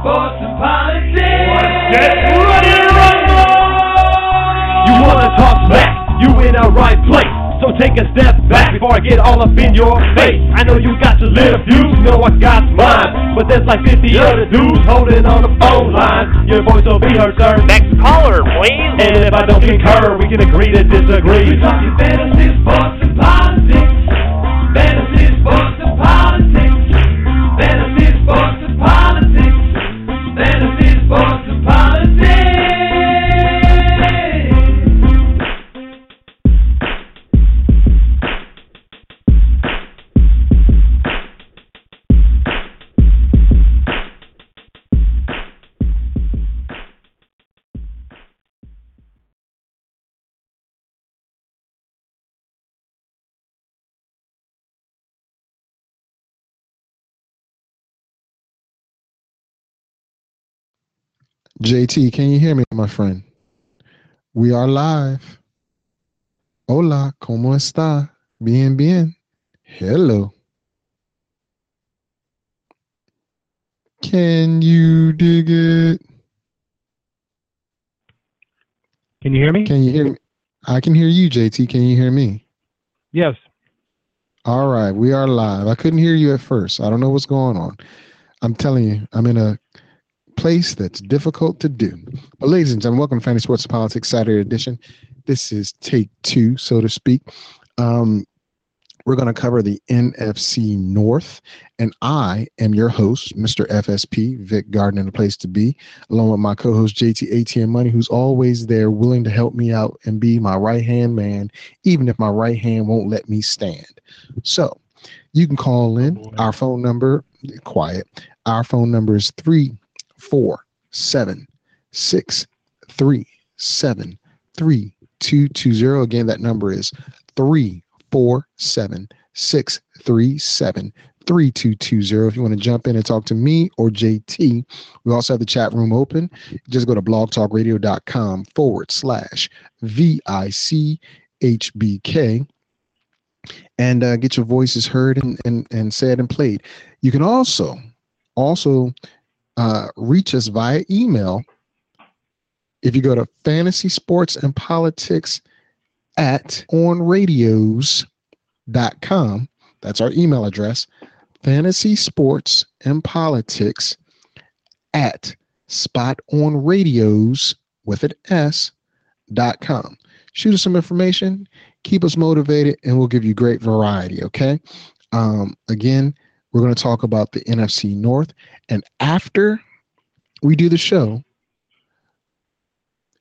sports, and politics. Get ready to rumble! You wanna talk smack? You in the right place. So take a step back before I get all up in your face. I know you got your little views, you know I got mine. But there's like 50 other dudes holding on the phone line. Your voice will be heard, sir. Next caller, please. And if I don't concur, we can agree to disagree. We're talking fantasy, sports, and politics. JT, can you hear me, my friend? We are live. Hola, ¿cómo está? Bien, bien. Hello. Can you dig it? Can you hear me? Can you hear me? I can hear you, JT. Can you hear me? yes. All right, we are live. I couldn't hear you at first. I don't know what's going on. I'm telling you, I'm in a place that's difficult to do. But ladies and gentlemen, welcome to Fantasy Sports and Politics Saturday edition. This is take two, so to speak. Um, we're going to cover the NFC North, and I am your host, Mr. FSP, Vic Gardner, the place to be, along with my co-host JT ATM Money, who's always there, willing to help me out and be my right hand man, even if my right hand won't let me stand. So you can call in. Our phone number, quiet. Our phone number is three four seven six three seven three two two zero. Again, that number is three four seven six three seven three two two zero. If you want to jump in and talk to me or JT, we also have the chat room open. Just go to blogtalkradio.com forward slash VICHBK and uh, get your voices heard and, and, and said and played. You can also also uh, reach us via email. If you go to fantasy sports and politics at onradios.com that's our email address fantasy sports and politics at spot on radios with an s dot com. Shoot us some information keep us motivated and we'll give you great variety okay? Um, again we're going to talk about the nfc north and after we do the show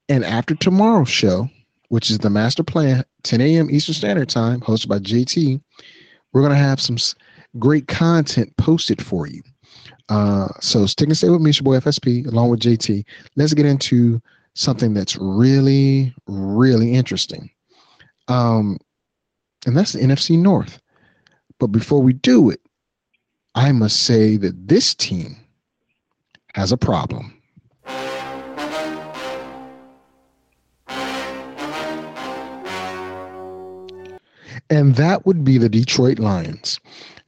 and after tomorrow's show which is the master plan 10 a.m eastern standard time hosted by jt we're going to have some great content posted for you. Uh, so stick and stay with me it's your boy fsp along with jt let's get into something that's really really interesting. Um, and that's the nfc north. But before we do it i must say that this team has a problem and that would be the Detroit Lions.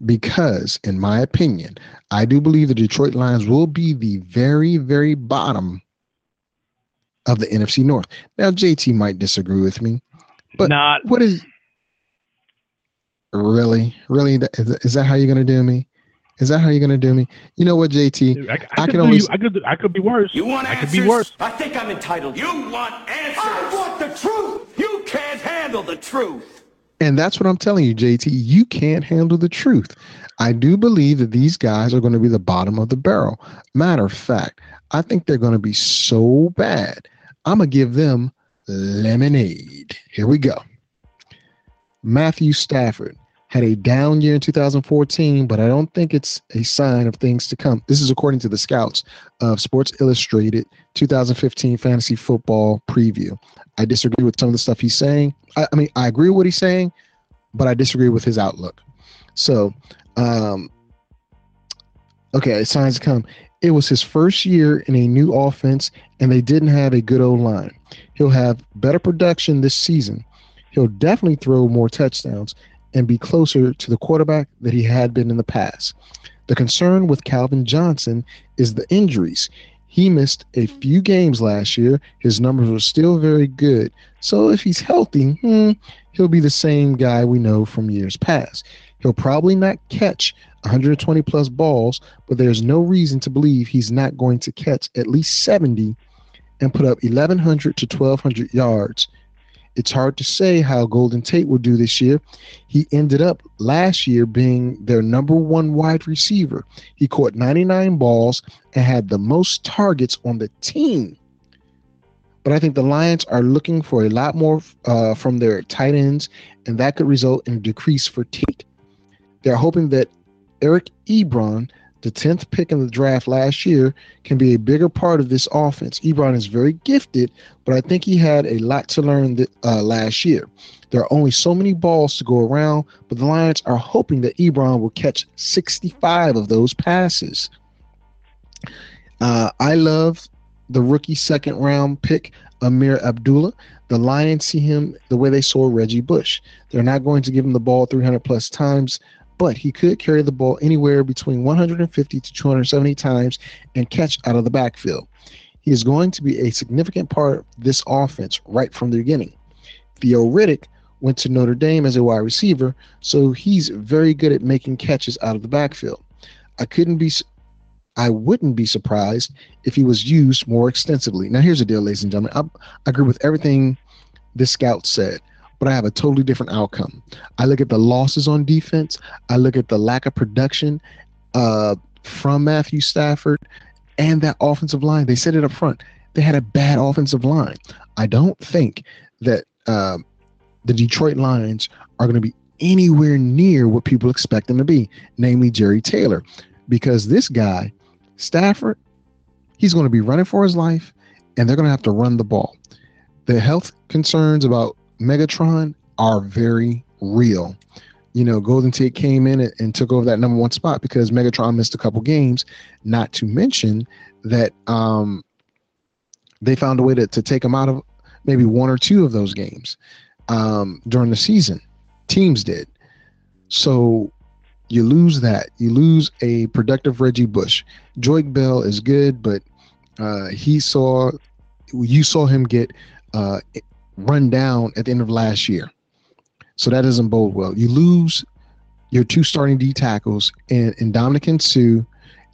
Because, in my opinion, I do believe the Detroit Lions will be the very, very bottom of the NFC North. Now, JT might disagree with me, but Not what is really, really? Is that how you're going to do me? Is that how you're going to do me? You know what, JT? I, I, I could can only you, s- I could I could be worse. You want I answers? could be worse. I think I'm entitled. You want answers? I want the truth. You can't handle the truth. And that's what I'm telling you, JT. You can't handle the truth. I do believe that these guys are going to be the bottom of the barrel. Matter of fact, I think they're going to be so bad. I'm going to give them lemonade. Here we go. Matthew Stafford had a down year in 2014, but I don't think it's a sign of things to come. This is according to the scouts of Sports Illustrated 2015 Fantasy Football Preview. I disagree with some of the stuff he's saying. I, I mean, I agree with what he's saying, but I disagree with his outlook. So, um, okay, signs to come. It was his first year in a new offense, and they didn't have a good old line. He'll have better production this season. He'll definitely throw more touchdowns and be closer to the quarterback that he had been in the past. The concern with Calvin Johnson is the injuries. He missed a few games last year. His numbers were still very good. So if he's healthy, hmm, he'll be the same guy we know from years past. He'll probably not catch 120 plus balls, but there's no reason to believe he's not going to catch at least 70 and put up 1,100 to 1,200 yards. It's hard to say how Golden Tate will do this year. He ended up last year being their number one wide receiver. He caught 99 balls and had the most targets on the team. But I think the Lions are looking for a lot more uh, from their tight ends, and that could result in a decrease for Tate. They're hoping that Eric Ebron, the 10th pick in the draft last year, can be a bigger part of this offense. Ebron is very gifted, but I think he had a lot to learn th- uh, last year. There are only so many balls to go around, but the Lions are hoping that Ebron will catch 65 of those passes. Uh, I love the rookie second round pick, Ameer Abdullah. The Lions see him the way they saw Reggie Bush. They're not going to give him the ball 300 plus times but he could carry the ball anywhere between 150 to 270 times and catch out of the backfield. He is going to be a significant part of this offense right from the beginning. Theo Riddick went to Notre Dame as a wide receiver, so he's very good at making catches out of the backfield. I couldn't be I wouldn't be surprised if he was used more extensively. Now here's the deal, ladies and gentlemen. I, I agree with everything this scout said but I have a totally different outcome. I look at the losses on defense. I look at the lack of production uh, from Matthew Stafford and that offensive line. They said it up front. They had a bad offensive line. I don't think that uh, the Detroit Lions are going to be anywhere near what people expect them to be, namely Jerry Taylor, because this guy, Stafford, he's going to be running for his life, and they're going to have to run the ball. The health concerns about Megatron are very real. You know, Golden Tate came in and, and took over that number one spot because Megatron missed a couple games. Not to mention that um, they found a way to, to take him out of maybe one or two of those games um, during the season. Teams did. So you lose that. You lose a productive Reggie Bush. Joique Bell is good, but uh, he saw you saw him get uh, run down at the end of last year. So that doesn't bode well. You lose your two starting D tackles in, in Ndamukong Suh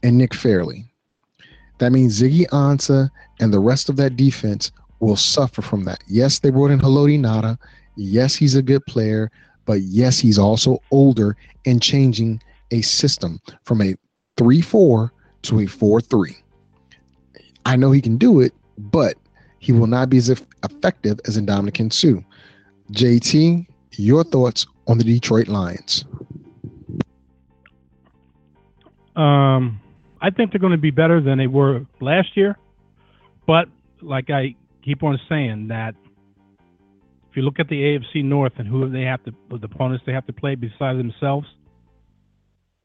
and Nick Fairley. That means Ziggy Ansah and the rest of that defense will suffer from that. Yes, they brought in Haloti Ngata. Yes, he's a good player, but yes, he's also older and changing a system from a 3 4 to a 4 3. I know he can do it, but he will not be as effective as Ndamukong Suh. JT, your thoughts on the Detroit Lions? Um, I think they're going to be better than they were last year, but like I keep on saying that if you look at the AFC North and who they have to, the opponents they have to play besides themselves,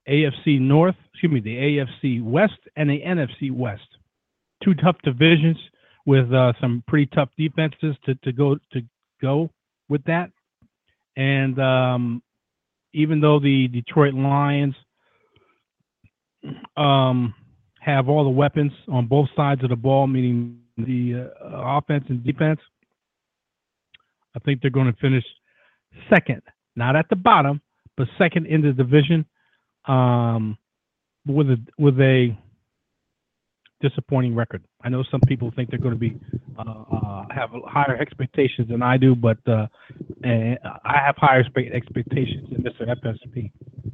AFC North, excuse me, the AFC West and the NFC West, two tough divisions with uh, some pretty tough defenses to, to go to go with that. And um, even though the Detroit Lions um, have all the weapons on both sides of the ball, meaning the uh, offense and defense, I think they're going to finish second, not at the bottom, but second in the division, um, with a with a disappointing record. I know some people think they're going to be uh, uh, have higher expectations than I do, but uh, I have higher expectations than Mr. FSP,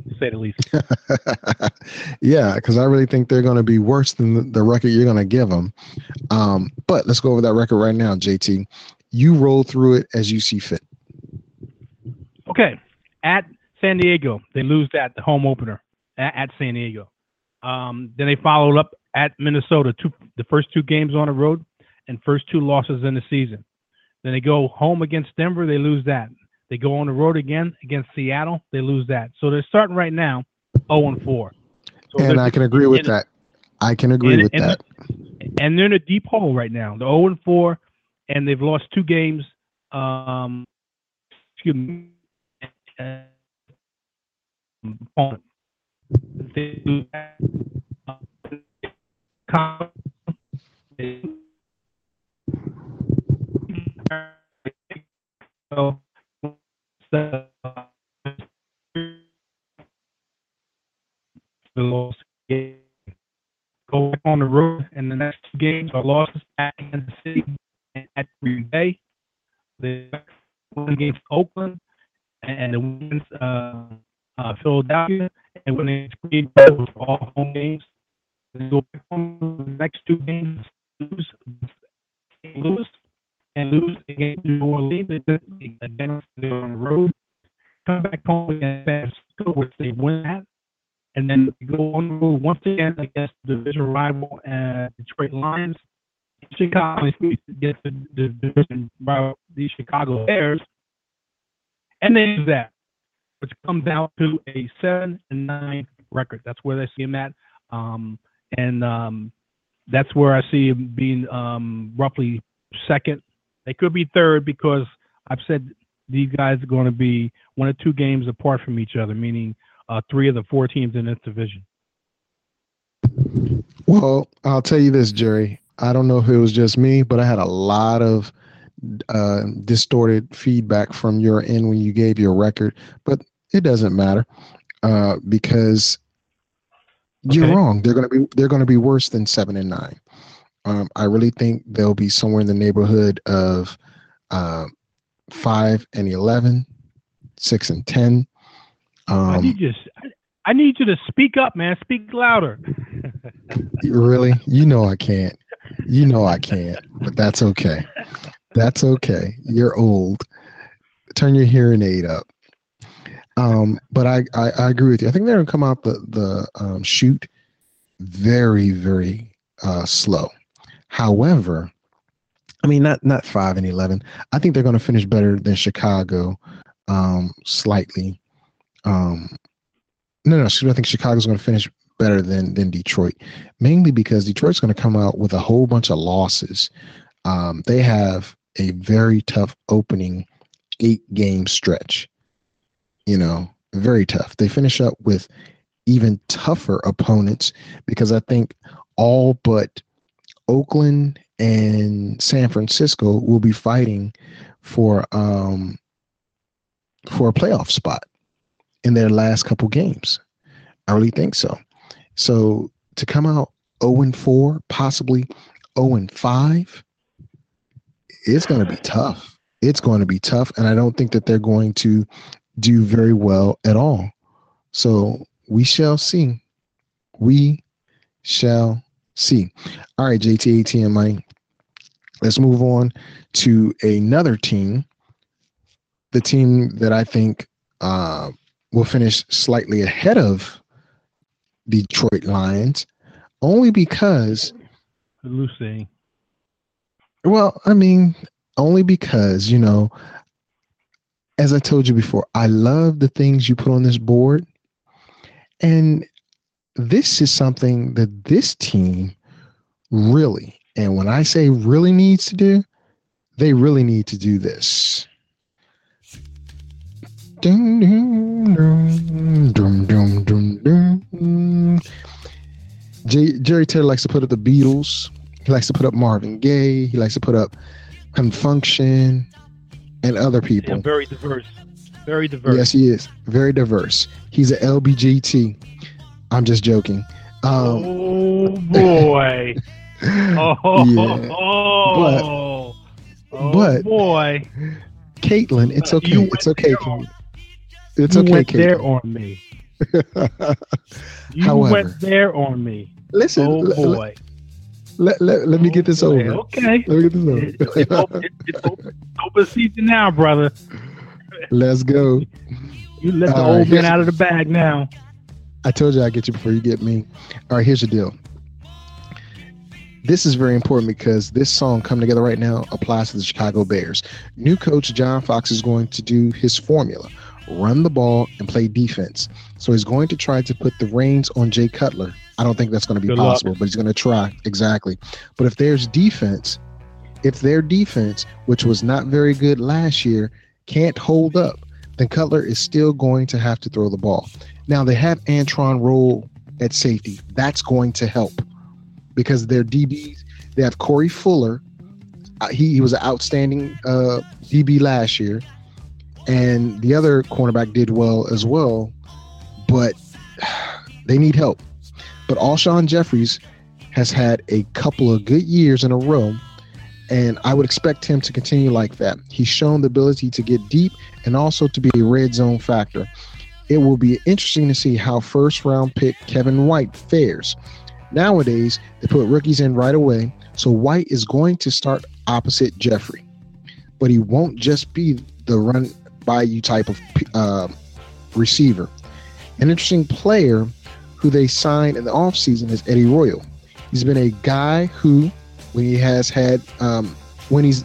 to say the least. yeah, because I really think they're going to be worse than the, record you're going to give them. Um, but let's go over that record right now, JT. You roll through it as you see fit. Okay, at San Diego, they lose that the home opener at, at San Diego. Um, then they followed up at Minnesota, two, the first two games on the road and first two losses in the season. Then they go home against Denver, they lose that. They go on the road again against Seattle, they lose that. So they're starting right now 0 and 4. So and I can agree with that. I can agree and, with and that. And they're in a deep hole right now. They're 0 and 4, and they've lost two games. Um, excuse me. They lose that. Go back on the road, and the next two games are losses at Kansas City and at Green Bay. The win against Oakland and the wins uh, uh, Philadelphia and win against Green Bay was all home games. Go back next two games, lose, and lose against New Orleans again they're on the road. Come back home against San Francisco, which they win at and then go on road once again against the division rival uh, Detroit Lions. Chicago gets the, the division rival, the Chicago Bears, and then that, which comes out to a seven and nine record. That's where they see him at, um, and um, that's where I see him being um, roughly second. They could be third because I've said these guys are going to be one or two games apart from each other, meaning uh, three of the four teams in this division. Well, I'll tell you this, Jerry. I don't know if it was just me, but I had a lot of uh, distorted feedback from your end when you gave your record. But it doesn't matter uh, because you're wrong. They're gonna be they're gonna be worse than seven and nine. Um, I really think they'll be somewhere in the neighborhood of uh, five and 11, six and ten. I Um, need you. I- I need you to speak up, man. Speak louder. Really? You know I can't. You know I can't, but that's okay. That's okay. You're old. Turn your hearing aid up. Um, but I, I, I agree with you. I think they're gonna come out the the um, shoot very very uh, slow. However, I mean not not five and eleven. I think they're gonna finish better than Chicago, um, slightly. Um, no, no, me, I think Chicago's to finish better than than Detroit, mainly because Detroit's to come out with a whole bunch of losses. Um, they have a very tough opening eight game stretch. You know, very tough. They finish up with even tougher opponents because I think all but Oakland and San Francisco will be fighting for um for a playoff spot in their last couple games. I really think so. So to come out 0 and 4, possibly 0 and 5, it's going to be tough. It's going to be tough. And I don't think that they're going to do very well at all. So we shall see. We shall see. All right, JT, ATM, Mike. Let's move on to another team. The team that I think uh, will finish slightly ahead of Detroit Lions, only because, Lucy. well, I mean, only because, you know, as I told you before, I love the things you put on this board. And this is something that this team really, and when I say really needs to do, they really need to do this. Dun, dun, dun. J- Jerry Taylor likes to put up the Beatles. He likes to put up Marvin Gaye. He likes to put up Con Funk Shun and other people. Yeah, very diverse. Very diverse. Yes, he is very diverse. He's a LBGT. I'm just joking. Um, oh boy. Oh, Yeah. oh, oh but- boy. Caitlin, it's okay. It's okay. Caitlin. It's you okay, went there on me. You However, went there on me. Listen, Oh boy. Let, let, let me get this over. Okay. Let me get this over. it's open, it's open, open season now, brother. Let's go. You let the old man out of the bag now. I told you I'd get you before you get me. All right, here's the deal. This is very important because this song come together right now applies to the Chicago Bears. New coach John Fox is going to do his formula: run the ball and play defense. So he's going to try to put the reins on Jay Cutler. I don't think that's going to be Good luck. possible, but he's going to try exactly. But if there's defense, if their defense, which was not very good last year, can't hold up, then Cutler is still going to have to throw the ball. Now they have Antrel Rolle at safety. That's going to help because their DBs. They have Corey Fuller. Uh, he, he was an outstanding uh, DB last year, and the other cornerback did well as well. But they need help. But Alshon Jeffries has had a couple of good years in a row, and I would expect him to continue like that. He's shown the ability to get deep and also to be a red zone factor. It will be interesting to see how first round pick Kevin White fares. Nowadays, they put rookies in right away, so White is going to start opposite Jeffery, but he won't just be the run by you type of uh, receiver. An interesting player who they signed in the offseason is Eddie Royal. He's been a guy who, when he has had, um, when he's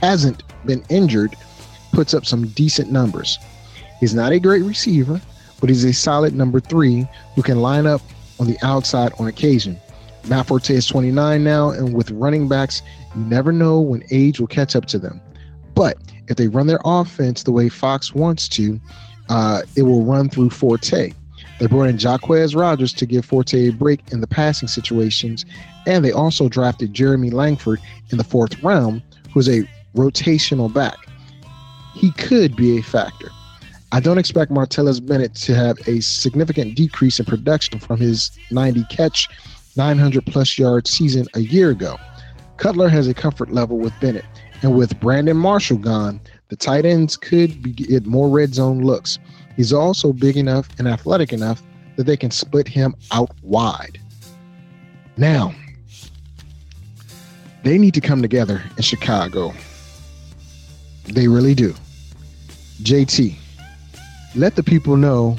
hasn't been injured, puts up some decent numbers. He's not a great receiver, but he's a solid number three who can line up on the outside on occasion. Matt Forte is 29 now, and with running backs, you never know when age will catch up to them. But if they run their offense the way Fox wants to, uh, it will run through Forte. They brought in Jacquizz Rodgers to give Forte a break in the passing situations, and they also drafted Jeremy Langford in the fourth round, who's a rotational back. He could be a factor. I don't expect Martellus Bennett to have a significant decrease in production from his 90 catch, 900 plus yard season a year ago. Cutler has a comfort level with Bennett, and with Brandon Marshall gone, the tight ends could be, get more red zone looks. He's also big enough and athletic enough that they can split him out wide. Now, they need to come together in Chicago. They really do. JT, let the people know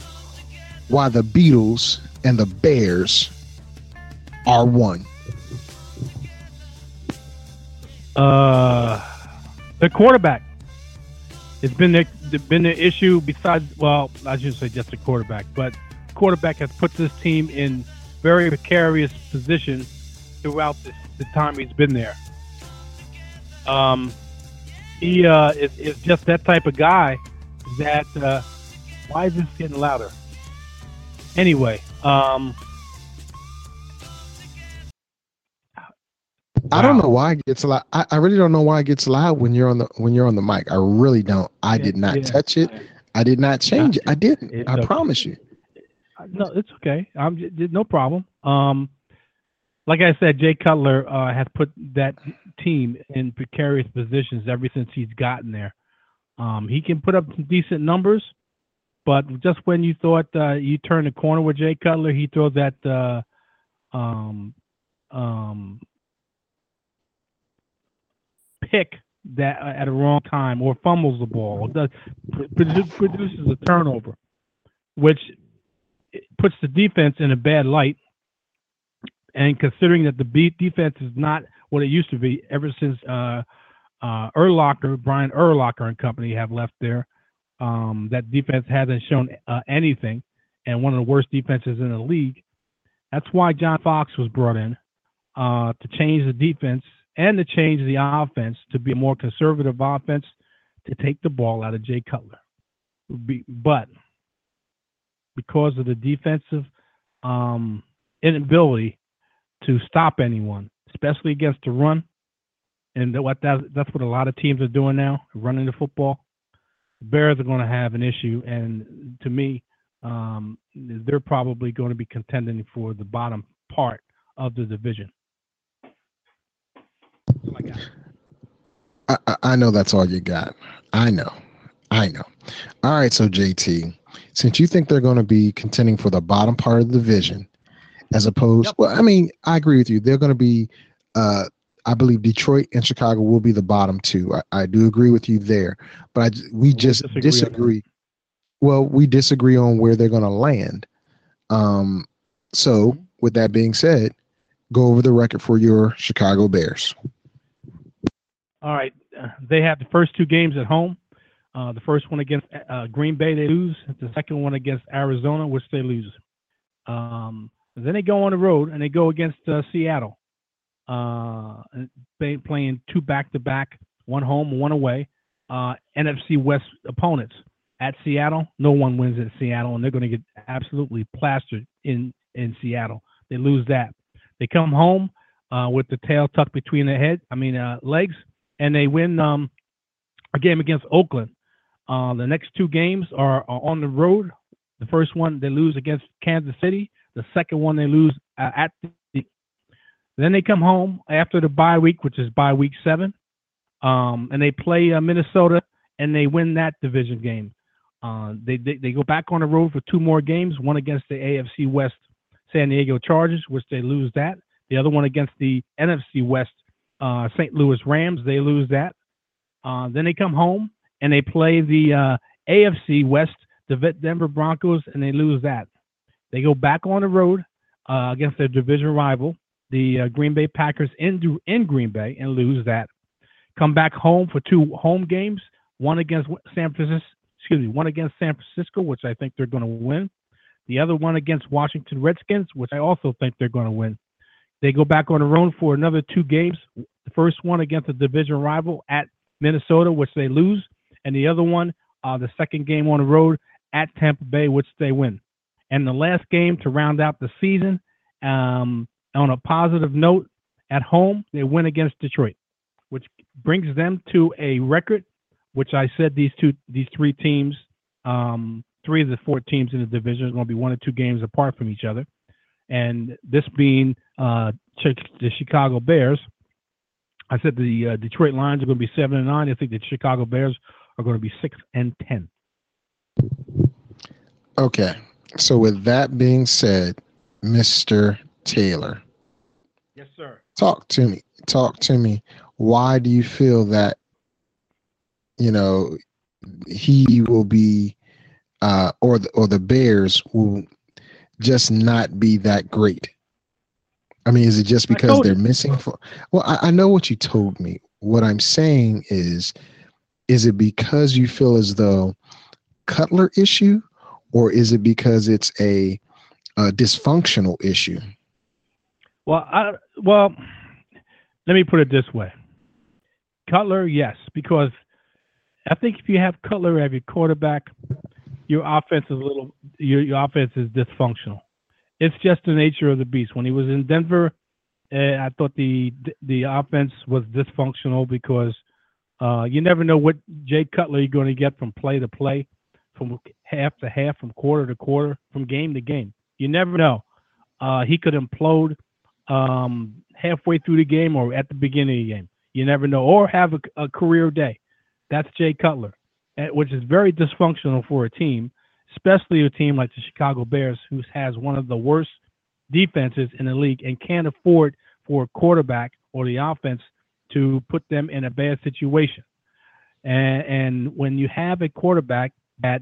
why the Beatles and the Bears are one. Uh, the quarterback. It's been the been the issue. Besides, well, I shouldn't say just the quarterback, but quarterback has put this team in very precarious position throughout this, the time he's been there. Um, he uh, is, is just that type of guy that. Uh, why is this getting louder? Anyway, um, I don't know why it gets loud. I, I really don't know why it gets loud when you're on the when you're on the mic. I really don't. I did not Yeah. touch it. I did not change it. I didn't. It's I okay. promise you. No, it's okay. I'm no problem. Um, like I said, Jay Cutler uh, has put that team in precarious positions ever since he's gotten there. Um, he can put up some decent numbers, but just when you thought uh, you turned the corner with Jay Cutler, he throws that uh, um, um, pick that uh, at a wrong time or fumbles the ball or does, produ- produces a turnover, which puts the defense in a bad light. And considering that the beat defense is not what it used to be ever since uh, uh, Urlacher, Brian Urlacher and company have left there, um, that defense hasn't shown uh, anything, and one of the worst defenses in the league. That's why John Fox was brought in uh, to change the defense and to change the offense to be a more conservative offense to take the ball out of Jay Cutler. But because of the defensive um, inability to stop anyone, especially against the run, and what that, that's what a lot of teams are doing now, running the football. The Bears are going to have an issue, and to me, um, they're probably going to be contending for the bottom part of the division. That's all I got. I, I, know that's all you got. I know. I know. All right, so JT, since you think they're going to be contending for the bottom part of the division, as opposed, Yep. well, I mean, I agree with you. They're going to be, uh, I believe Detroit and Chicago will be the bottom two. I, I do agree with you there, but I, j- we just disagree disagree. Well, we disagree on where they're going to land. Um, so, with that being said, go over the record for your Chicago Bears. All right. They have the first two games at home. Uh, the first one against uh, Green Bay, they lose. The second one against Arizona, which they lose. Um, then they go on the road and they go against uh, Seattle. Uh, they playing two back to back, one home, one away. Uh, NFC West opponents at Seattle. No one wins at Seattle, and they're going to get absolutely plastered in in Seattle. They lose that. They come home uh, with the tail tucked between their head. I mean legs, and they win um, a game against Oakland. Uh, the next two games are, are, on the road. The first one they lose against Kansas City. The second one they lose uh, at the. Then they come home after the bye week, which is bye week seven, um, and they play uh, Minnesota and they win that division game. Uh, they, they they go back on the road for two more games. One against the AFC West San Diego Chargers, which they lose that. The other one against the NFC West uh, St. Louis Rams, they lose that. Uh, then they come home and they play the uh, AFC West, the Denver Broncos, and they lose that. They go back on the road uh, against their division rival, the uh, Green Bay Packers, in in Green Bay, and lose that. Come back home for two home games, one against San Francisco, excuse me, one against San Francisco, which I think they're going to win. The other one against Washington Redskins, which I also think they're going to win. They go back on the road for another two games. The first one against a division rival at Minnesota, which they lose, and the other one, uh, the second game on the road at Tampa Bay, which they win. And the last game to round out the season, um, on a positive note, at home they win against Detroit, which brings them to a record, which I said these two, these three teams, um, three of the four teams in the division are going to be one or two games apart from each other, and this being uh, the Chicago Bears. I said the uh, Detroit Lions are going to be seven and nine. I think the Chicago Bears are going to be six and ten. Okay, so with that being said, Mister Taylor. Yes, sir. Talk to me. Talk to me. Why do you feel that you know he will be uh, or the, or the Bears will just not be that great? I mean, is it just because they're you. missing? For, well, I, I know what you told me. What I'm saying is, is it because you feel as though Cutler issue, or is it because it's a, a dysfunctional issue? Well, I, well, let me put it this way. Cutler, yes, because I think if you have Cutler as your quarterback, your offense is a little your, your offense is dysfunctional. It's just the nature of the beast. When he was in Denver, uh, I thought the the offense was dysfunctional because uh, you never know what Jay Cutler you're going to get from play to play, from half to half, from quarter to quarter, from game to game. You never know. Uh, he could implode um, halfway through the game or at the beginning of the game. You never know, or have a, a career day. That's Jay Cutler, eh, which is very dysfunctional for a team, especially a team like the Chicago Bears, who has one of the worst defenses in the league and can't afford for a quarterback or the offense to put them in a bad situation. And, and when you have a quarterback that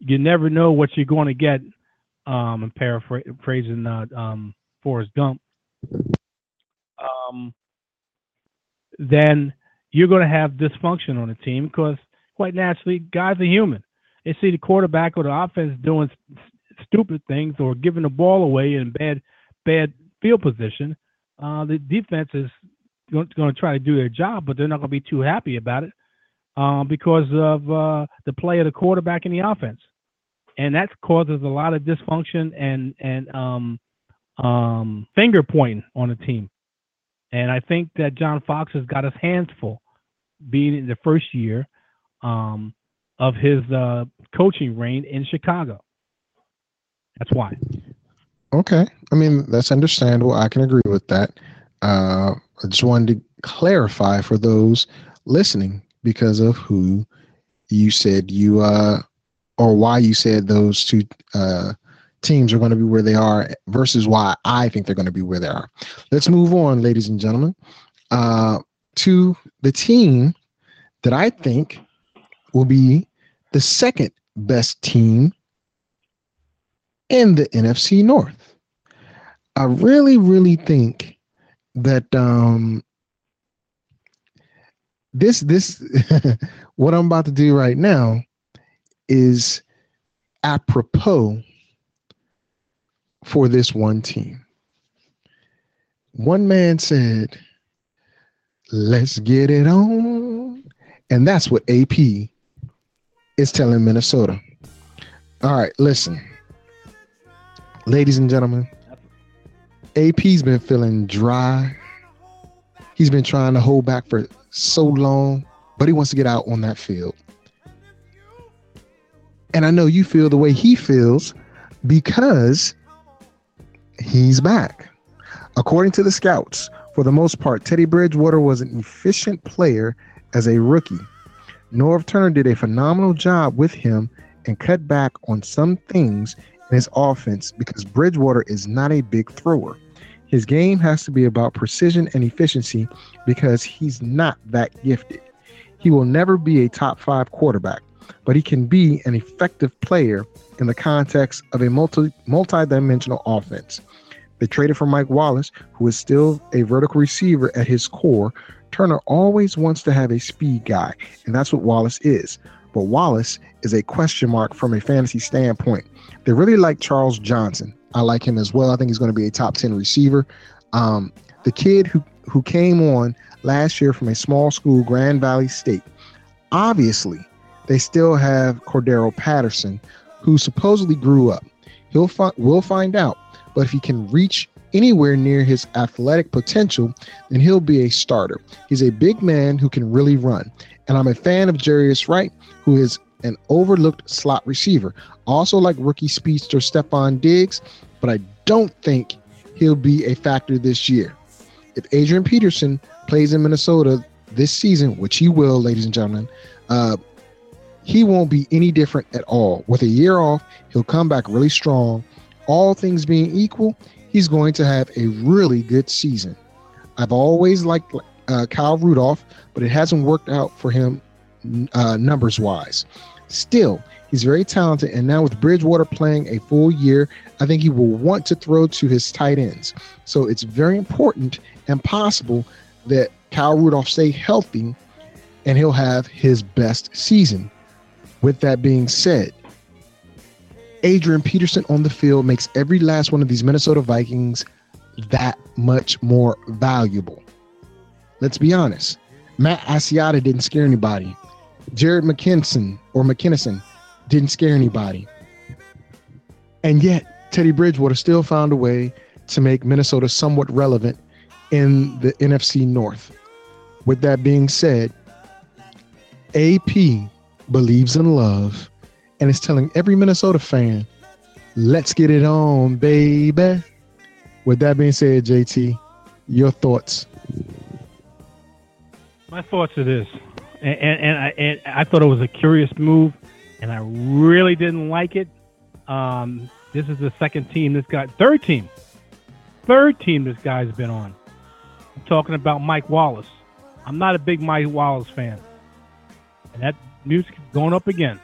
you never know what you're going to get, um, I'm paraphrasing uh, um, Forrest Gump, um, then you're going to have dysfunction on the team because quite naturally, guys are human. They see the quarterback or the offense doing stupid things or giving the ball away in bad bad field position. Uh, the defense is going to try to do their job, but they're not going to be too happy about it uh, because of uh, the play of the quarterback in the offense, and that causes a lot of dysfunction and and um, um, finger pointing on the team. And I think that John Fox has got his hands full, being in the first year um, of his uh, coaching reign in Chicago. That's why. Okay, I mean that's understandable. I can agree with that. Uh, I just wanted to clarify for those listening because of who you said you uh, or why you said those two uh, teams are going to be where they are versus why I think they're going to be where they are. Let's move on, ladies and gentlemen, uh, to the team that I think will be the second best team in the NFC North. I really, really think that um, this this what I'm about to do right now is apropos for this one team. One man said, Let's get it on. And that's what AP is telling Minnesota. All right, listen. Ladies and gentlemen, AP's been feeling dry. He's been trying to hold back for so long, but he wants to get out on that field. And I know you feel the way he feels because he's back. According to the scouts, for the most part, Teddy Bridgewater was an efficient player as a rookie. Norv Turner did a phenomenal job with him and cut back on some things in his offense because Bridgewater is not a big thrower. His game has to be about precision and efficiency because he's not that gifted. He will never be a top five quarterback, but he can be an effective player in the context of a multi multi-dimensional offense. They traded for Mike Wallace, who is still a vertical receiver at his core. Turner always wants to have a speed guy, and that's what Wallace is. But Wallace is a question mark from a fantasy standpoint. They really like Charles Johnson. I like him as well. I think he's going to be a top 10 receiver. Um, the kid who, who came on last year from a small school, Grand Valley State, obviously, they still have Cordarrelle Patterson, who supposedly grew up. He'll fi- we'll find out. But if he can reach anywhere near his athletic potential, then he'll be a starter. He's a big man who can really run. And I'm a fan of Jarius Wright, who is an overlooked slot receiver. Also like rookie speedster Stefon Diggs, but I don't think he'll be a factor this year. If Adrian Peterson plays in Minnesota this season, which he will, ladies and gentlemen, uh, he won't be any different at all. With a year off, he'll come back really strong. All things being equal, he's going to have a really good season. I've always liked uh, Kyle Rudolph, but it hasn't worked out for him uh, numbers wise. Still, he's very talented, and now with Bridgewater playing a full year, I think he will want to throw to his tight ends. So it's very important and possible that Kyle Rudolph stay healthy and he'll have his best season. With that being said, Adrian Peterson on the field makes every last one of these Minnesota Vikings that much more valuable. Let's be honest. Matt Asiata didn't scare anybody. Jared McKinson or McKinnison didn't scare anybody. And yet, Teddy Bridgewater still found a way to make Minnesota somewhat relevant in the NFC North. With that being said, AP believes in love and it's telling every Minnesota fan, let's get it on, baby. With that being said, JT, your thoughts? My thoughts are this, and, and, and, I, and I thought it was a curious move, and I really didn't like it. Um, this is the second team this guy, third team, third team this guy's been on. I'm talking about Mike Wallace. I'm not a big Mike Wallace fan, and that music is going up again.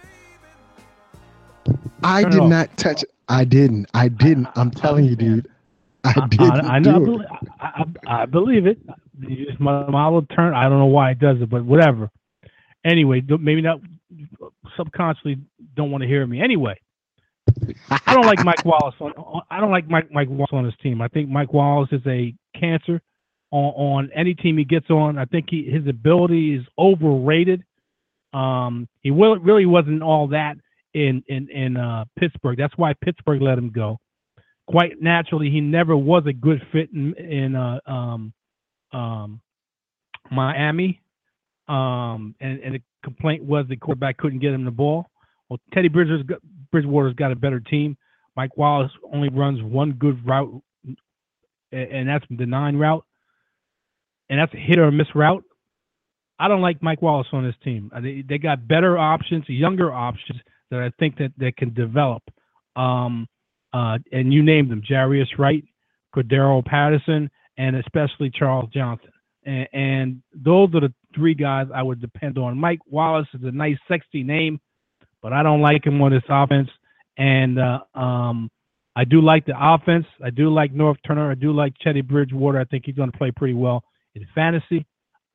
I did not touch it. I didn't. I didn't. I'm telling you, dude. I I, didn't. I, I know. I do believe, it. I, I, I believe it. Just my model turn. I don't know why it does it, but whatever. Anyway, maybe not subconsciously don't want to hear me. Anyway, I don't like Mike Wallace. On, on, I don't like Mike Mike Wallace on his team. I think Mike Wallace is a cancer on, on any team he gets on. I think he, his ability is overrated. Um, he will, really wasn't all that in in in uh, Pittsburgh. That's why Pittsburgh let him go quite naturally, he never was a good fit in in uh, um, um, Miami. Um, and, and the complaint was the quarterback couldn't get him the ball. Well, Teddy Bridgewater's got, Bridgewater's got a better team. Mike Wallace only runs one good route, and that's the nine route, and that's a hit or miss route. I don't like Mike Wallace on this team. They, they got better options, younger options that I think that they can develop. Um, uh, and you named them: Jarius Wright, Cordarrelle Patterson, and especially Charles Johnson. And, and those are the three guys I would depend on. Mike Wallace is a nice, sexy name, but I don't like him on this offense. And uh, um, I do like the offense. I do like Norv Turner. I do like Teddy Bridgewater. I think he's going to play pretty well in fantasy.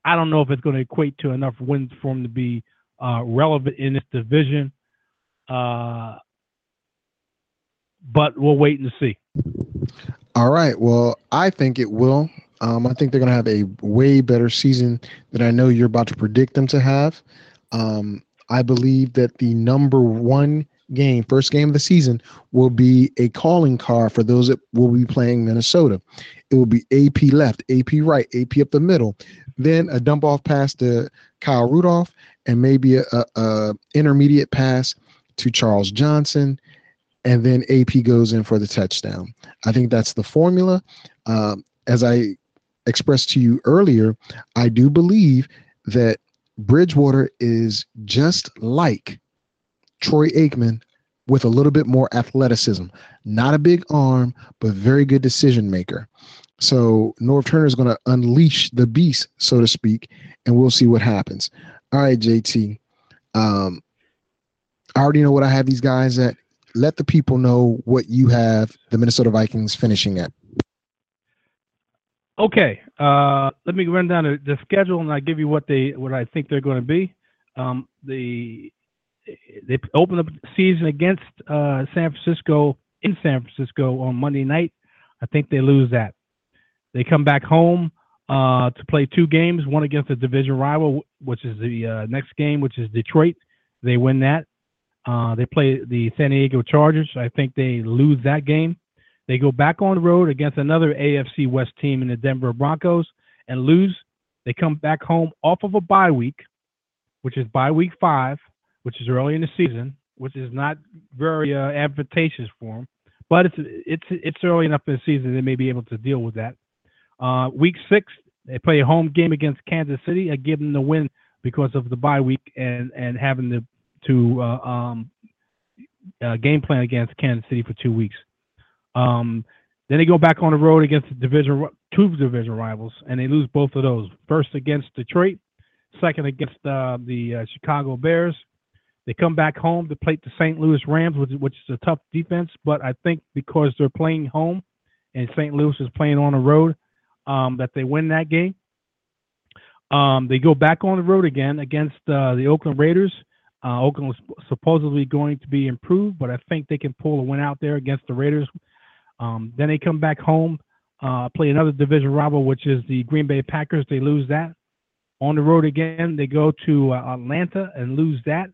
I don't know if it's going to equate to enough wins for him to be uh, relevant in this division. Uh, but we'll wait and see. All right. Well, I think it will. Um, I think they're going to have a way better season than I know you're about to predict them to have. Um, I believe that the number one game, first game of the season, will be a calling card for those that will be playing Minnesota. It will be AP left, AP right, AP up the middle, then a dump off pass to Kyle Rudolph, and maybe a, a, a intermediate pass to Charles Johnson, and then AP goes in for the touchdown. I think that's the formula. Um, as I expressed to you earlier, I do believe that Bridgewater is just like Troy Aikman with a little bit more athleticism. Not a big arm, but very good decision maker. So Norv Turner is going to unleash the beast, so to speak, and we'll see what happens. All right, JT. Um, I already know what I have these guys at. Let the people know what you have the Minnesota Vikings finishing at. Okay, uh, let me run down the, schedule and I give you what they what I think they're going to be. Um, the they open up the season against uh, San Francisco in San Francisco on Monday night. I think they lose that. They come back home uh, to play two games, one against a division rival, which is the uh, next game, which is Detroit. They win that. Uh, they play the San Diego Chargers. I think they lose that game. They go back on the road against another AFC West team in the Denver Broncos and lose. They come back home off of a bye week, which is bye week five, which is early in the season, which is not very uh, advantageous for them. But it's it's it's early enough in the season they may be able to deal with that. Uh, week six, they play a home game against Kansas City. I give them the win because of the bye week and and having to to uh, um, uh, game plan against Kansas City for two weeks. Um, then they go back on the road against the division two division rivals, and they lose both of those. First against Detroit, second against uh, the uh, Chicago Bears. They come back home to play the St. Louis Rams, which, which is a tough defense. But I think because they're playing home and St. Louis is playing on the road, um, that they win that game. Um, they go back on the road again against uh, the Oakland Raiders. Uh, Oakland was supposedly going to be improved, but I think they can pull a win out there against the Raiders um, then they come back home, uh, play another division rival, which is the Green Bay Packers. They lose that. On the road again, they go to uh, Atlanta and lose that.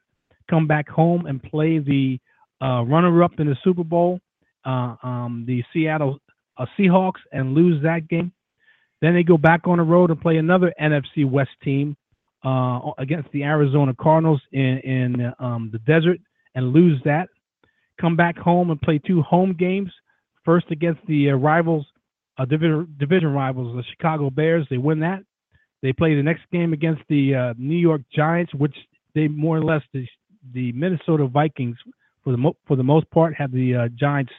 Come back home and play the uh, runner-up in the Super Bowl, uh, um, the Seattle uh, Seahawks, and lose that game. Then they go back on the road and play another NFC West team uh, against the Arizona Cardinals in, in um, the desert and lose that. Come back home and play two home games First against the uh, rivals, uh, division division rivals, the Chicago Bears. They win that. They play the next game against the uh, New York Giants, which they more or less the, the Minnesota Vikings for the mo- for the most part have the uh, Giants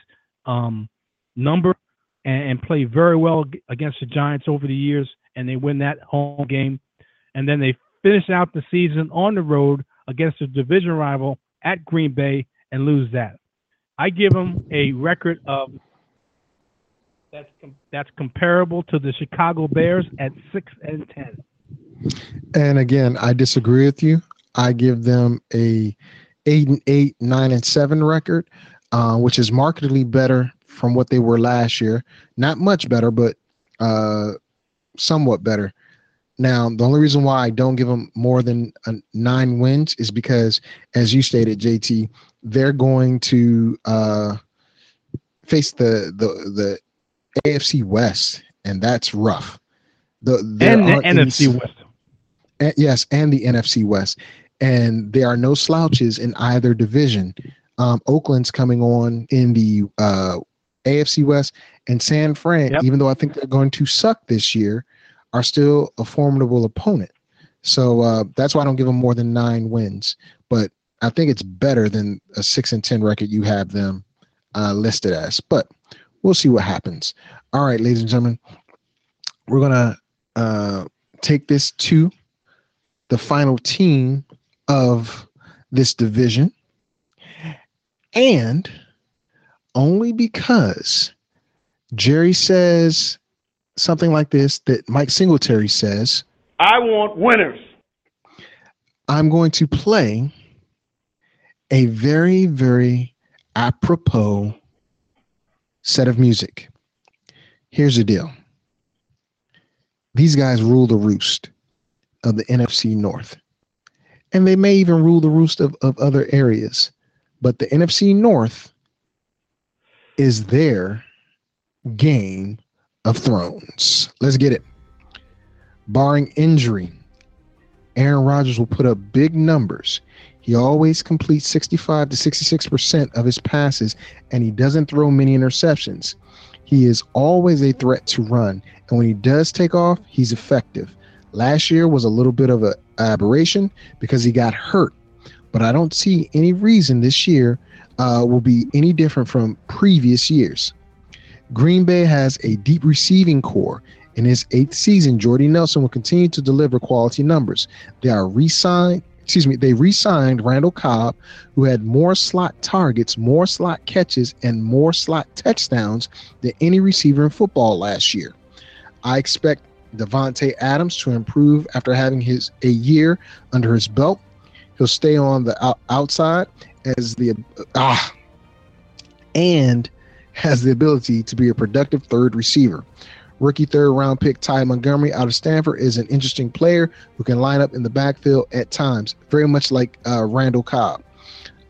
um, number and, and play very well against the Giants over the years, and they win that home game. And then they finish out the season on the road against a division rival at Green Bay and lose that. I give them a record of that's com- that's comparable to the Chicago Bears at six and ten. And again, I disagree with you. I give them a eight and eight, nine and seven record, uh, which is markedly better from what they were last year. Not much better, but uh, somewhat better. Now, the only reason why I don't give them more than nine wins is because, as you stated, JT, they're going to uh, face the the the AFC West, and that's rough. The, and the NFC West. And, yes, and the NFC West. And there are no slouches in either division. Um, Oakland's coming on in the uh, AFC West, and San Fran, yep. even though I think they're going to suck this year, are still a formidable opponent. So uh, that's why I don't give them more than nine wins. But I think it's better than a six and ten record you have them uh, listed as. But we'll see what happens. All right, ladies and gentlemen, we're gonna uh, take this to the final team of this division, and only because Jerry says something like this that Mike Singletary says. I want winners. I'm going to play a very, very apropos set of music. Here's the deal these guys rule the roost of the NFC North. and they may even rule the roost of, of other areas. But the NFC North is their game of thrones. Let's get it. Barring injury, Aaron Rodgers will put up big numbers. He always completes 65 to 66% of his passes, and he doesn't throw many interceptions. He is always a threat to run, and when he does take off, he's effective. Last year was a little bit of an aberration because he got hurt, but I don't see any reason this year uh, will be any different from previous years. Green Bay has a deep receiving corps. In his eighth season, Jordy Nelson will continue to deliver quality numbers. They are re-signed. Excuse me. They re-signed Randall Cobb, who had more slot targets, more slot catches, and more slot touchdowns than any receiver in football last year. I expect Davante Adams to improve after having his a year under his belt. He'll stay on the out, outside as the ah and has the ability to be a productive third receiver. Rookie third round pick Ty Montgomery out of Stanford is an interesting player who can line up in the backfield at times, very much like uh, Randall Cobb.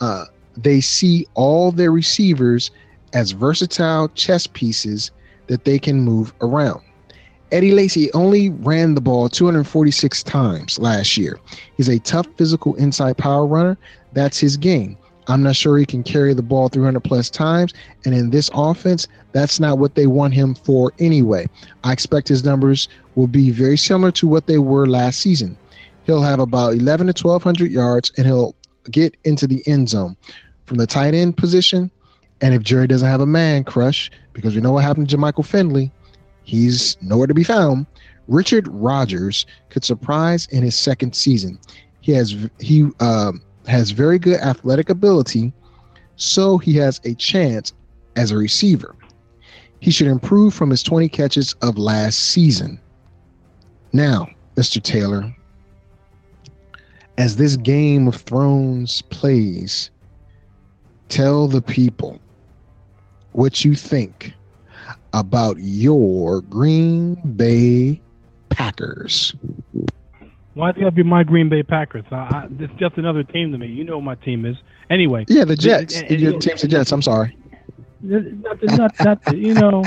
Uh, they see all their receivers as versatile chess pieces that they can move around. Eddie Lacy only ran the ball 246 times last year. He's a tough physical inside power runner. That's his game. I'm not sure he can carry the ball 300 plus times. And in this offense, that's not what they want him for anyway. I expect his numbers will be very similar to what they were last season. He'll have about 11 to 1200 yards and he'll get into the end zone from the tight end position. And if Jerry doesn't have a man crush, because we know what happened to Michael Finley, he's nowhere to be found. Richard Rodgers could surprise in his second season. He has he um, has very good athletic ability, so he has a chance as a receiver. He should improve from his 20 catches of last season. Now, Mr. Taylor, as this Game of Thrones plays, tell the people what you think about your Green Bay Packers. Why do you have to be my Green Bay Packers? I, I, it's just another team to me. You know what my team is. Anyway. Yeah, the Jets. and- and- Your team's the Jets. I'm sorry. Not, not, not, you know,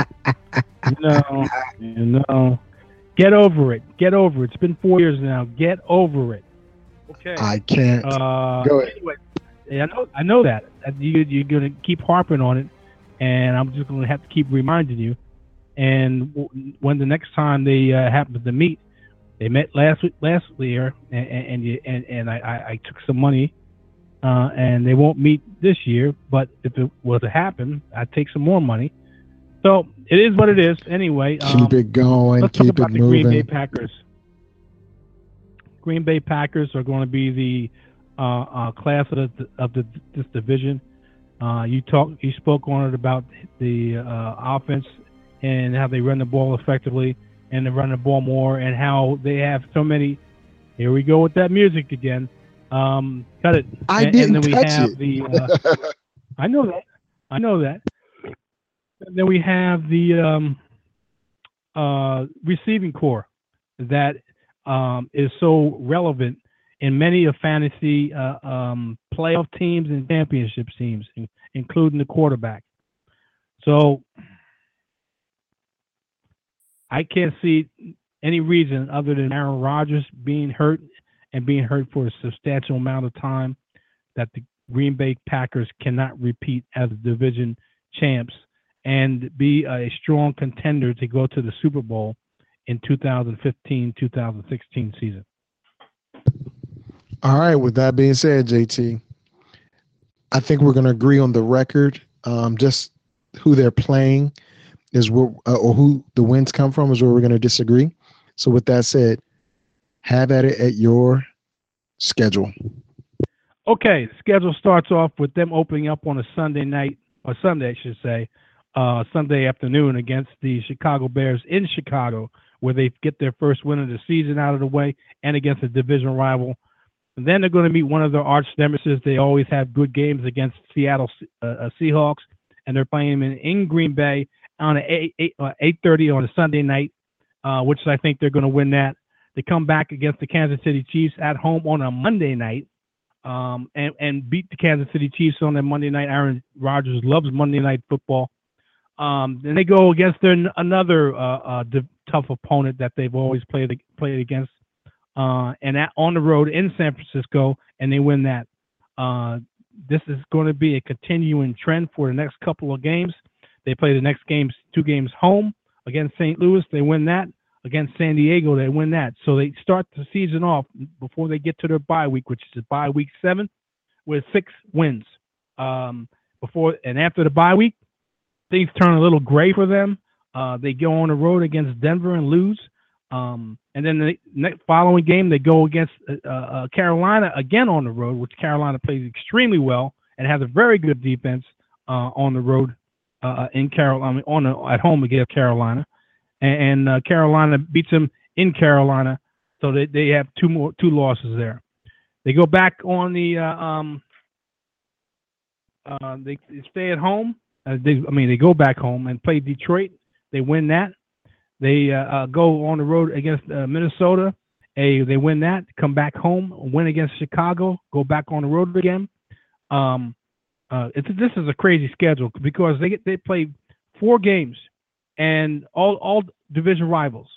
you know, you know. Get over it. Get over it. It's been four years now. Get over it. Okay. I can't. Uh, Go ahead. Anyway, yeah, I know. I know that. Uh, You, you're gonna keep harping on it, and I'm just gonna have to keep reminding you. And w- when the next time they uh, happen to meet, they met last week, last year, and and and, you, and, and I, I, I took some money, uh, and they won't meet this year. But if it was to happen, I'd take some more money. So it is what it is. Anyway, um, keep it going. Let's talk Keep about it the Green Bay moving. Packers. Green Bay Packers are going to be the uh, uh, class of the, of the this division. Uh, you talk, you spoke on it about the uh, offense and how they run the ball effectively and they run the ball more and how they have so many. Here we go with that music again. Um, cut it. I and, didn't and then we touch have it. the. Uh, I know that. I know that. And then we have the um, uh, receiving corps that um, is so relevant in many of fantasy uh, um, playoff teams and championship teams, in- including the quarterback. So I can't see any reason other than Aaron Rodgers being hurt and being hurt for a substantial amount of time that the Green Bay Packers cannot repeat as division champs and be a strong contender to go to the Super Bowl in 2015-2016 season. All right. With that being said, JT, I think we're going to agree on the record. Um, just who they're playing is where, uh, or who the wins come from is where we're going to disagree. So, with that said, have at it at your schedule. Okay, the schedule starts off with them opening up on a Sunday night, or Sunday, I should say, uh, Sunday afternoon against the Chicago Bears in Chicago, where they get their first win of the season out of the way, and against a division rival. And then they're going to meet one of their arch nemesis. They always have good games against Seattle uh, Seahawks, and they're playing them in, in Green Bay on a eight uh, eight thirty on a Sunday night, uh, which I think they're going to win that. They come back against the Kansas City Chiefs at home on a Monday night, um, and and beat the Kansas City Chiefs on that Monday night. Aaron Rodgers loves Monday night football. Um, then they go against their another uh, uh, tough opponent that they've always played played against, uh, and at, on the road in San Francisco, and they win that. This is going to be a continuing trend for the next couple of games. They play the next games, two games home against St. Louis. They win that. Against San Diego, they win that. So they start the season off before they get to their bye week, which is bye week seven, with six wins. Um, before and after the bye week, things turn a little gray for them. Uh, they go on the road against Denver and lose. Um, and then the next following game, they go against uh, uh, Carolina again on the road, which Carolina plays extremely well and has a very good defense uh, on the road uh, in Carolina, on the, at home against Carolina and, and uh, Carolina beats them in Carolina, so they, they have two more two losses there. They go back on the uh, um, uh, they, they stay at home. Uh, they, I mean, they go back home and play Detroit. They win that. They uh, uh, go on the road against uh, Minnesota. A, they win that. Come back home. Win against Chicago. Go back on the road again. Um, uh, this is a crazy schedule because they get they play four games and all all division rivals